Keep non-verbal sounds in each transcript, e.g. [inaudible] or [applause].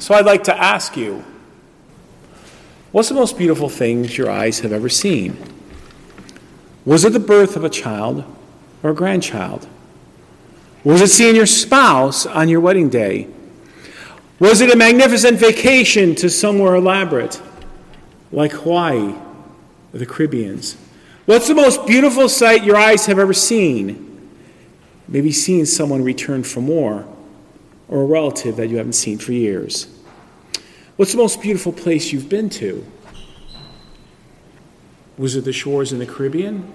So I'd like to ask you what's the most beautiful things your eyes have ever seen? Was it the birth of a child or a grandchild? Was it seeing your spouse on your wedding day? Was it a magnificent vacation to somewhere elaborate, like Hawaii or the Caribbeans? What's the most beautiful sight your eyes have ever seen? Maybe seeing someone return from war or a relative that you haven't seen for years. What's the most beautiful place you've been to? Was it the shores in the Caribbean?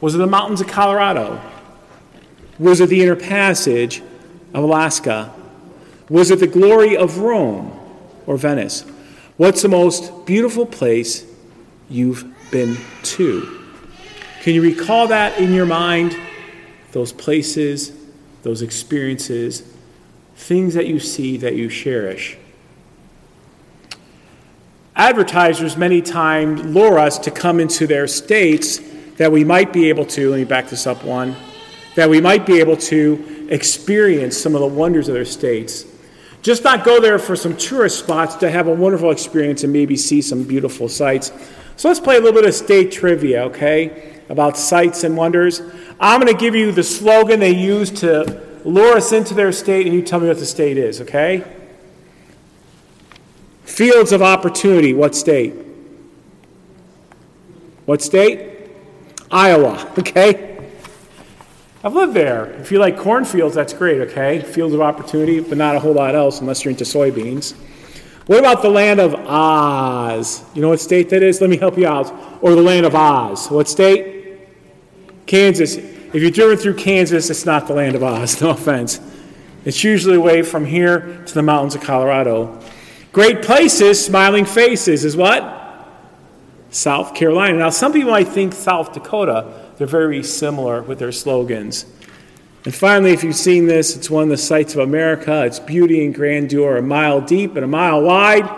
Was it the mountains of Colorado? Was it the inner passage of Alaska? Was it the glory of Rome or Venice? What's the most beautiful place you've been to? Can you recall that in your mind? Those places, those experiences, things that you see that you cherish. Advertisers many times lure us to come into their states that we might be able to, let me back this up one, that we might be able to experience some of the wonders of their states. Just not go there for some tourist spots to have a wonderful experience and maybe see some beautiful sights. So let's play a little bit of state trivia, okay, about sights and wonders. I'm going to give you the slogan they use to lure us into their state, and you tell me what the state is, okay? Fields of opportunity, what state? What state? Iowa, [laughs] okay? I've lived there. If you like cornfields, that's great, okay? Fields of opportunity, but not a whole lot else unless you're into soybeans. What about the land of Oz? You know what state that is? Let me help you out. Or the land of Oz. What state? Kansas. If you're driven through Kansas, it's not the land of Oz, [laughs] no offense. It's usually away from here to the mountains of Colorado. Great places, smiling faces is what? South Carolina. Now, some people might think South Dakota. They're very similar with their slogans. And finally, if you've seen this, it's one of the sights of America. It's beauty and grandeur, a mile deep and a mile wide.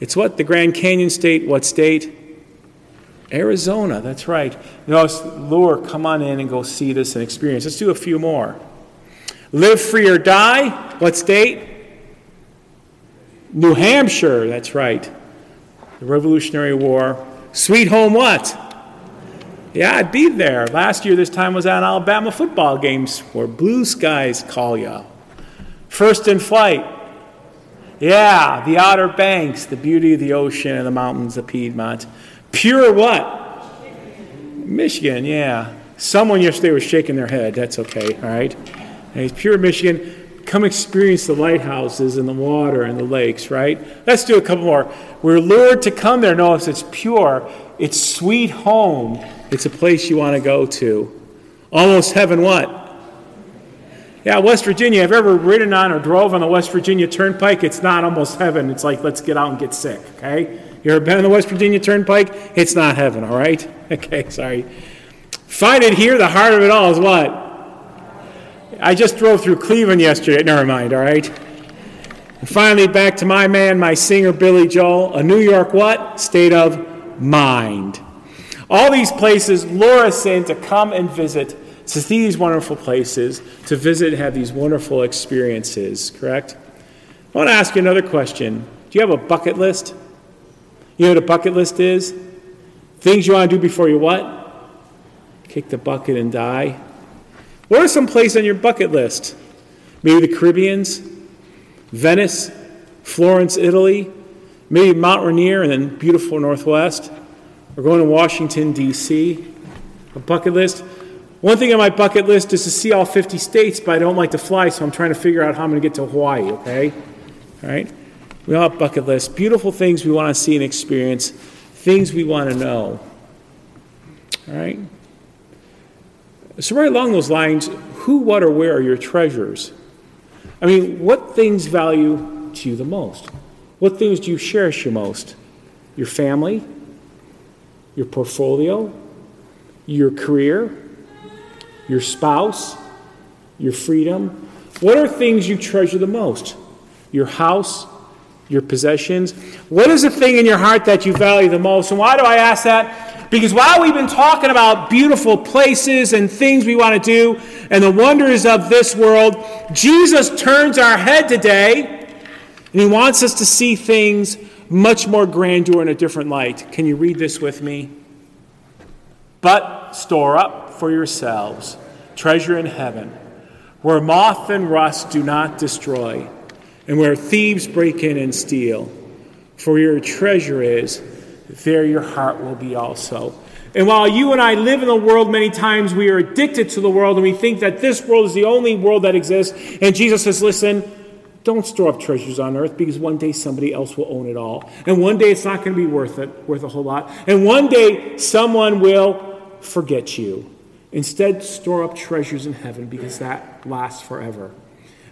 It's what? The Grand Canyon State. What state? Arizona. That's right. Know, lure, come on in and go see this and experience. Let's do a few more. Live free or die. What state? New Hampshire. That's right the Revolutionary War. Sweet home what? Yeah, I'd be there. Last year, this time was at Alabama football games where blue skies call you. First in flight. Yeah, the Outer Banks, the beauty of the ocean and the mountains of Piedmont. Pure what? Michigan, yeah. Someone yesterday was shaking their head. That's okay, all right? It's pure Michigan come experience the lighthouses and the water and the lakes, right? Let's do a couple more. We're lured to come there. Notice it's pure, it's sweet home. It's a place you want to go to. Almost heaven, what? Yeah, West Virginia. I've ever ridden on or drove on the West Virginia Turnpike? It's not almost heaven. It's like, let's get out and get sick, okay? You ever been on the West Virginia Turnpike? It's not heaven, all right? [laughs] Okay, sorry. Find it here. The heart of it all is what? I just drove through Cleveland yesterday. Never mind, all right? And finally, back to my man, my singer, Billy Joel, a New York what? State of mind. All these places lure us in to come and visit, to see these wonderful places, to visit and have these wonderful experiences, correct? I want to ask you another question. Do you have a bucket list? You know what a bucket list is? Things you want to do before you what? Kick the bucket and die. What are some places on your bucket list? Maybe the Caribbeans, Venice, Florence, Italy, maybe Mount Rainier and then beautiful Northwest. We're going to Washington, D.C. A bucket list. One thing on my bucket list is to see all 50 states, but I don't like to fly, so I'm trying to figure out how I'm going to get to Hawaii, okay? All right? We all have bucket lists. Beautiful things we want to see and experience, things we want to know. All right? So, right along those lines, who, what, or where are your treasures? I mean, what things value to you the most? What things do you cherish your most? Your family? Your portfolio? Your career? Your spouse? Your freedom? What are things you treasure the most? Your house? Your possessions? What is the thing in your heart that you value the most? And why do I ask that? Because while we've been talking about beautiful places and things we want to do and the wonders of this world, Jesus turns our head today And He wants us to see things much more grandeur in a different light. Can you read this with me? But store up for yourselves treasure in heaven, where moth and rust do not destroy, and where thieves break in and steal. For your treasure is, there your heart will be also. And while you and I live in the world, many times we are addicted to the world and we think that this world is the only world that exists. And Jesus says, listen, don't store up treasures on earth because one day somebody else will own it all. And one day it's not going to be worth it, worth a whole lot. And one day someone will forget you. Instead, store up treasures in heaven because that lasts forever.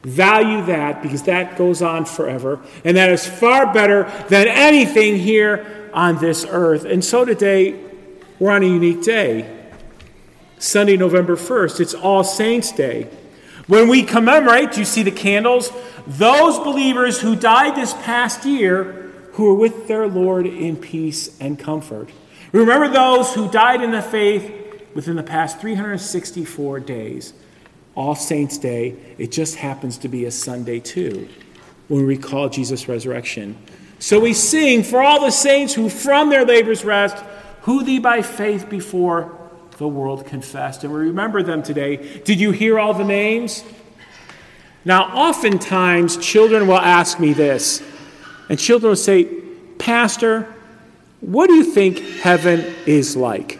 Value that because that goes on forever. And that is far better than anything here on this earth. And so today, we're on a unique day. Sunday, November 1st, it's All Saints' Day. When we commemorate, you see the candles? Those believers who died this past year who are with their Lord in peace and comfort. Remember those who died in the faith within the past 364 days. All Saints' Day, it just happens to be a Sunday too, when we recall Jesus' resurrection. So we sing for all the saints who from their labors rest, who thee by faith before the world confessed. And we remember them today. Did you hear all the names? Now, oftentimes, children will ask me this, and children will say, Pastor, what do you think heaven is like?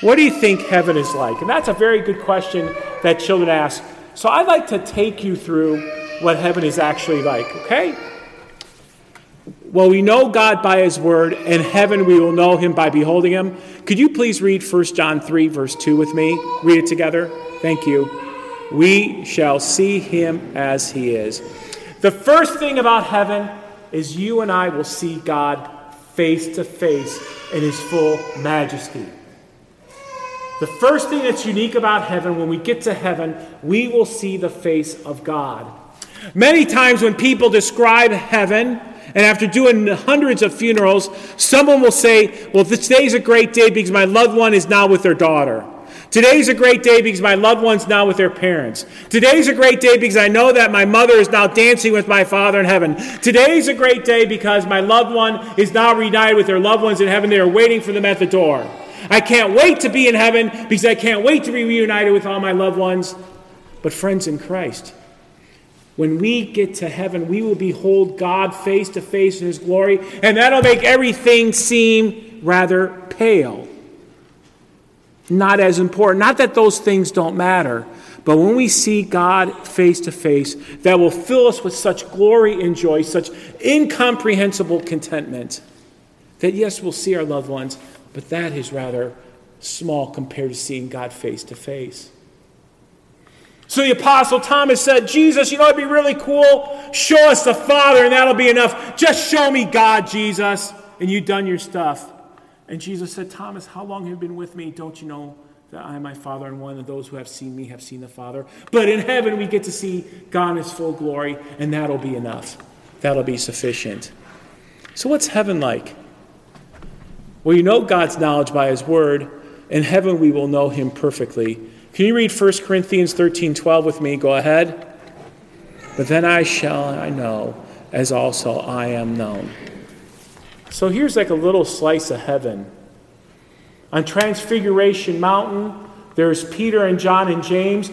What do you think heaven is like? And that's a very good question that children ask. So I'd like to take you through what heaven is actually like, okay? Well, we know God by his word, and heaven we will know him by beholding him. Could you please read 1 John 3, verse 2 with me? Read it together. Thank you. We shall see him as he is. The first thing about heaven is you and I will see God face to face in his full majesty. The first thing that's unique about heaven, when we get to heaven, we will see the face of God. Many times when people describe heaven, and after doing hundreds of funerals, someone will say, Well, today's a great day because my loved one is now with their daughter. Today's a great day because my loved one's now with their parents. Today's a great day because I know that my mother is now dancing with my father in heaven. Today's a great day because my loved one is now reunited with their loved ones in heaven. They are waiting for them at the door. I can't wait to be in heaven because I can't wait to be reunited with all my loved ones. But, friends in Christ, when we get to heaven, we will behold God face to face in His glory, and that'll make everything seem rather pale. Not as important. Not that those things don't matter, but when we see God face to face, that will fill us with such glory and joy, such incomprehensible contentment, that yes, we'll see our loved ones, but that is rather small compared to seeing God face to face. So the Apostle Thomas said, Jesus, you know, it'd be really cool. Show us the Father, and that'll be enough. Just show me God, Jesus, and you've done your stuff. And Jesus said, Thomas, how long have you been with me? Don't you know that I am my Father and one of those who have seen me have seen the Father? But in heaven, we get to see God in his full glory, and that'll be enough. That'll be sufficient. So, what's heaven like? You know God's knowledge by His Word. In heaven, we will know Him perfectly. Can you read 1 Corinthians 13 12 with me? Go ahead. But then I shall I know, as also I am known. So here's like a little slice of heaven. On Transfiguration Mountain, there's Peter and John and James.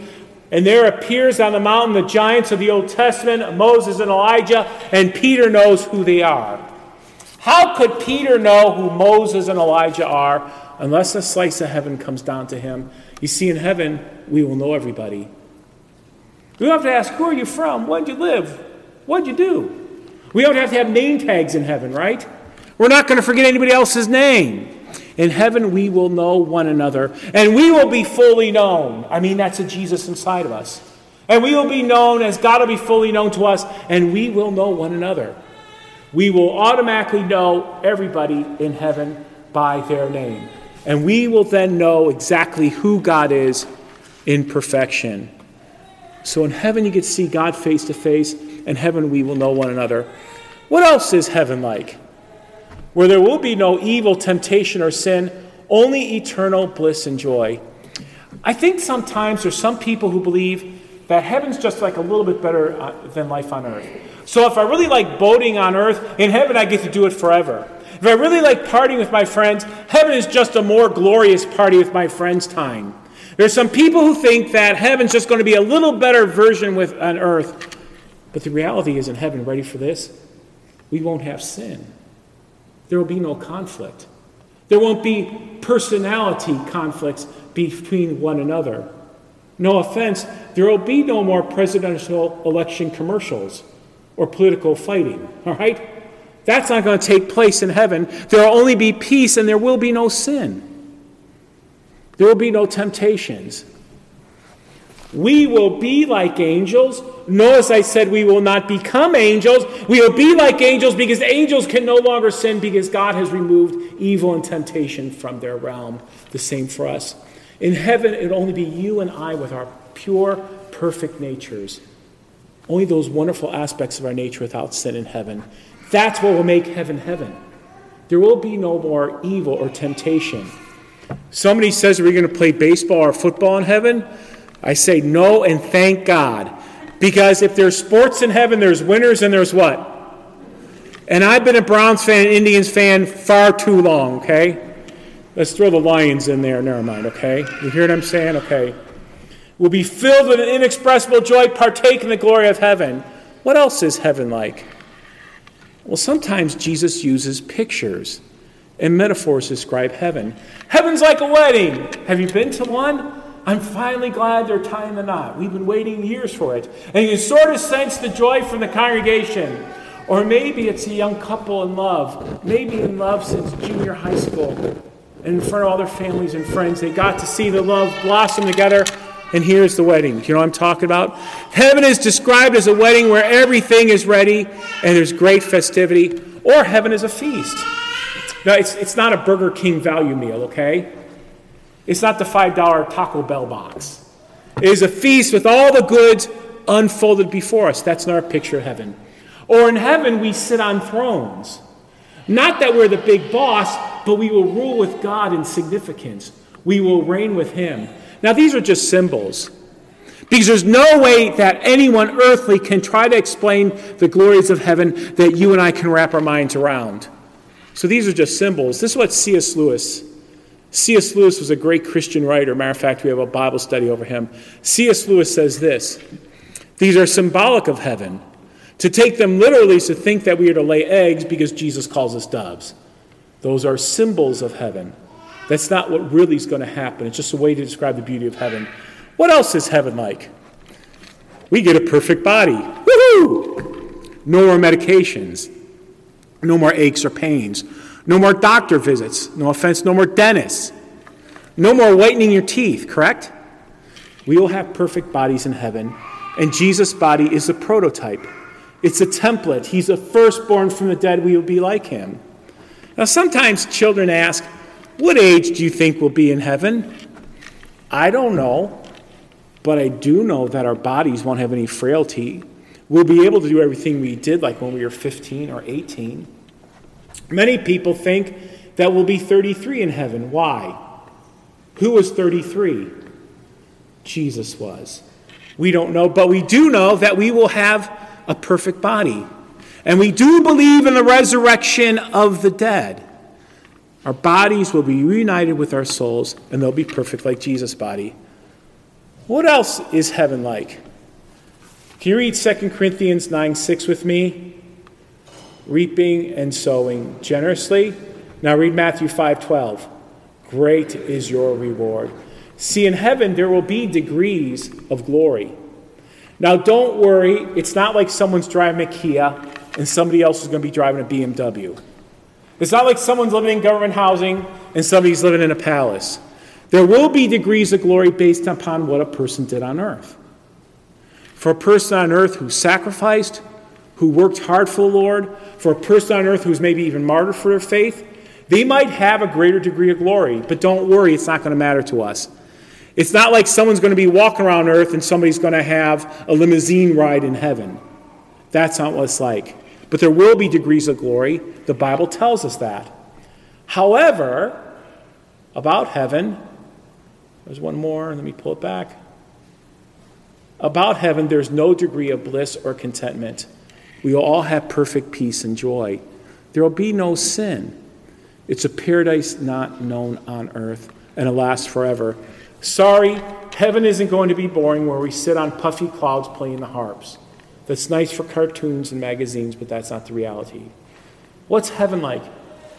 And there appears on the mountain the giants of the Old Testament, Moses and Elijah, and Peter knows who they are. How could Peter know who Moses and Elijah are unless a slice of heaven comes down to him? You see, in heaven, we will know everybody. We don't have to ask, Who are you from? Where did you live? What did you do? We don't have to have name tags in heaven, right? We're not going to forget anybody else's name. In heaven, we will know one another, and we will be fully known. I mean, that's a Jesus inside of us. And we will be known as God will be fully known to us, and we will know one another we will automatically know everybody in heaven by their name. And we will then know exactly who God is in perfection. So in heaven, you get to see God face to face. In heaven, we will know one another. What else is heaven like? Where there will be no evil, temptation, or sin, only eternal bliss and joy. I think sometimes there's some people who believe that heaven's just like a little bit better uh, than life on earth. So if I really like boating on earth, in heaven I get to do it forever. If I really like partying with my friends, heaven is just a more glorious party with my friends time. There's some people who think that heaven's just going to be a little better version with on earth. But the reality is in heaven, ready for this? We won't have sin. There will be no conflict. There won't be personality conflicts between one another. No offense, there will be no more presidential election commercials or political fighting, all right? That's not going to take place in heaven. There will only be peace and there will be no sin. There will be no temptations. We will be like angels. Notice I said we will not become angels. We will be like angels because angels can no longer sin because God has removed evil and temptation from their realm. The same for us. In heaven, it will only be you and I with our pure, perfect natures. Only those wonderful aspects of our nature without sin in heaven. That's what will make heaven heaven. There will be no more evil or temptation. Somebody says we're going to play baseball or football in heaven. I say no and thank God. Because if there's sports in heaven, there's winners and there's what? And I've been a Browns fan, and Indians fan far too long, okay? Let's throw the Lions in there. Never mind, okay? You hear what I'm saying? Okay. We'll be filled with an inexpressible joy, partake in the glory of heaven. What else is heaven like? Well, sometimes Jesus uses pictures and metaphors to describe heaven. Heaven's like a wedding. Have you been to one? I'm finally glad they're tying the knot. We've been waiting years for it. And you sort of sense the joy from the congregation. Or maybe it's a young couple in love, maybe in love since junior high school. And in front of all their families and friends, they got to see the love blossom together. And here's the wedding. You know what I'm talking about? Heaven is described as a wedding where everything is ready and there's great festivity. Or heaven is a feast. Now, it's, it's not a Burger King value meal, okay? It's not the $5 Taco Bell box. It is a feast with all the goods unfolded before us. That's not our picture of heaven. Or in heaven, we sit on thrones. Not that we're the big boss, but we will rule with God in significance. We will reign with Him. Now, these are just symbols. Because there's no way that anyone earthly can try to explain the glories of heaven that you and I can wrap our minds around. So these are just symbols. This is what C.S. Lewis C.S. Lewis was a great Christian writer. Matter of fact, we have a Bible study over him. C.S. Lewis says this These are symbolic of heaven. To take them literally is to think that we are to lay eggs because Jesus calls us doves. Those are symbols of heaven. That's not what really is going to happen. It's just a way to describe the beauty of heaven. What else is heaven like? We get a perfect body. Woohoo! No more medications. No more aches or pains. No more doctor visits. No offense, no more dentists. No more whitening your teeth, correct? We will have perfect bodies in heaven, and Jesus' body is a prototype. It's a template. He's a firstborn from the dead. We will be like him. Now, sometimes children ask, What age do you think we'll be in heaven? I don't know, but I do know that our bodies won't have any frailty. We'll be able to do everything we did like when we were 15 or 18. Many people think that we'll be 33 in heaven. Why? Who was 33? Jesus was. We don't know, but we do know that we will have a perfect body. And we do believe in the resurrection of the dead. Our bodies will be reunited with our souls, and they'll be perfect like Jesus' body. What else is heaven like? Can you read 2 Corinthians 9 6 with me? reaping and sowing generously. Now read Matthew 5:12. Great is your reward. See in heaven there will be degrees of glory. Now don't worry, it's not like someone's driving a Kia and somebody else is going to be driving a BMW. It's not like someone's living in government housing and somebody's living in a palace. There will be degrees of glory based upon what a person did on earth. For a person on earth who sacrificed, who worked hard for the Lord, for a person on earth who's maybe even martyred for their faith, they might have a greater degree of glory. But don't worry, it's not going to matter to us. It's not like someone's going to be walking around earth and somebody's going to have a limousine ride in heaven. That's not what it's like. But there will be degrees of glory. The Bible tells us that. However, about heaven, there's one more. Let me pull it back. about heaven, there's no degree of bliss or contentment. We will all have perfect peace and joy. There will be no sin. It's a paradise not known on earth, and it lasts forever. Sorry, heaven isn't going to be boring where we sit on puffy clouds playing the harps. That's nice for cartoons and magazines, but that's not the reality. What's heaven like?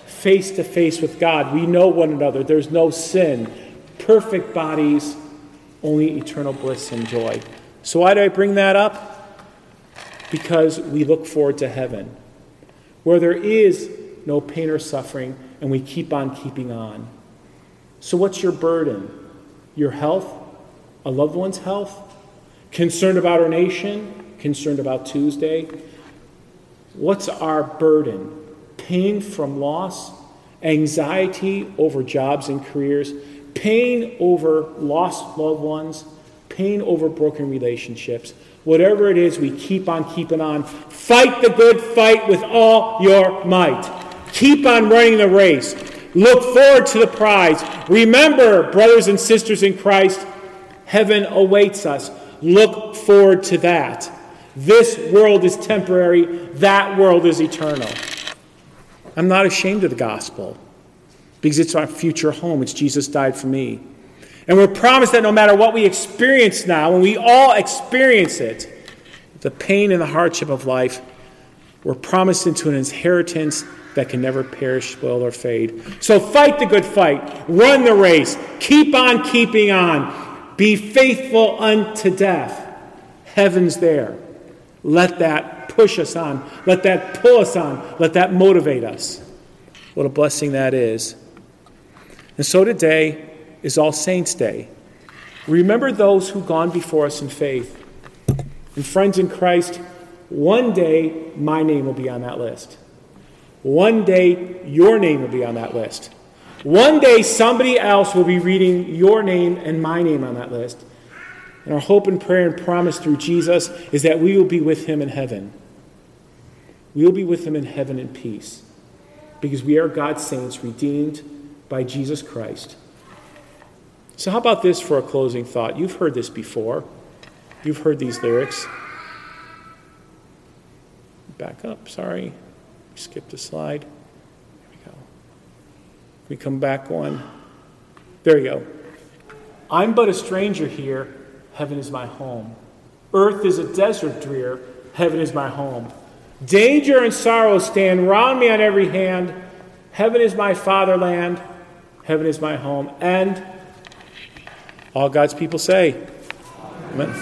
Face to face with God. We know one another. There's no sin. Perfect bodies, only eternal bliss and joy. So, why do I bring that up? Because we look forward to heaven, where there is no pain or suffering, and we keep on keeping on. So, what's your burden? Your health? A loved one's health? Concerned about our nation? Concerned about Tuesday? What's our burden? Pain from loss? Anxiety over jobs and careers? Pain over lost loved ones? Pain over broken relationships? Whatever it is, we keep on keeping on. Fight the good fight with all your might. Keep on running the race. Look forward to the prize. Remember, brothers and sisters in Christ, heaven awaits us. Look forward to that. This world is temporary, that world is eternal. I'm not ashamed of the gospel because it's our future home. It's Jesus died for me. And we're promised that no matter what we experience now, when we all experience it, the pain and the hardship of life, we're promised into an inheritance that can never perish, spoil, or fade. So fight the good fight, run the race, keep on keeping on, be faithful unto death. Heaven's there. Let that push us on, let that pull us on, let that motivate us. What a blessing that is. And so today is All Saints' Day. Remember those who've gone before us in faith. And friends in Christ, one day my name will be on that list. One day, your name will be on that list. One day, somebody else will be reading your name and my name on that list. And our hope and prayer and promise through Jesus is that we will be with him in heaven. We will be with him in heaven in peace because we are God's saints redeemed by Jesus Christ. So, how about this for a closing thought? You've heard this before, you've heard these lyrics. Back up, sorry. Skip the slide. Here we go. We come back one. There you go. I'm but a stranger here. Heaven is my home. Earth is a desert drear. Heaven is my home. Danger and sorrow stand round me on every hand. Heaven is my fatherland. Heaven is my home. And all God's people say, Amen.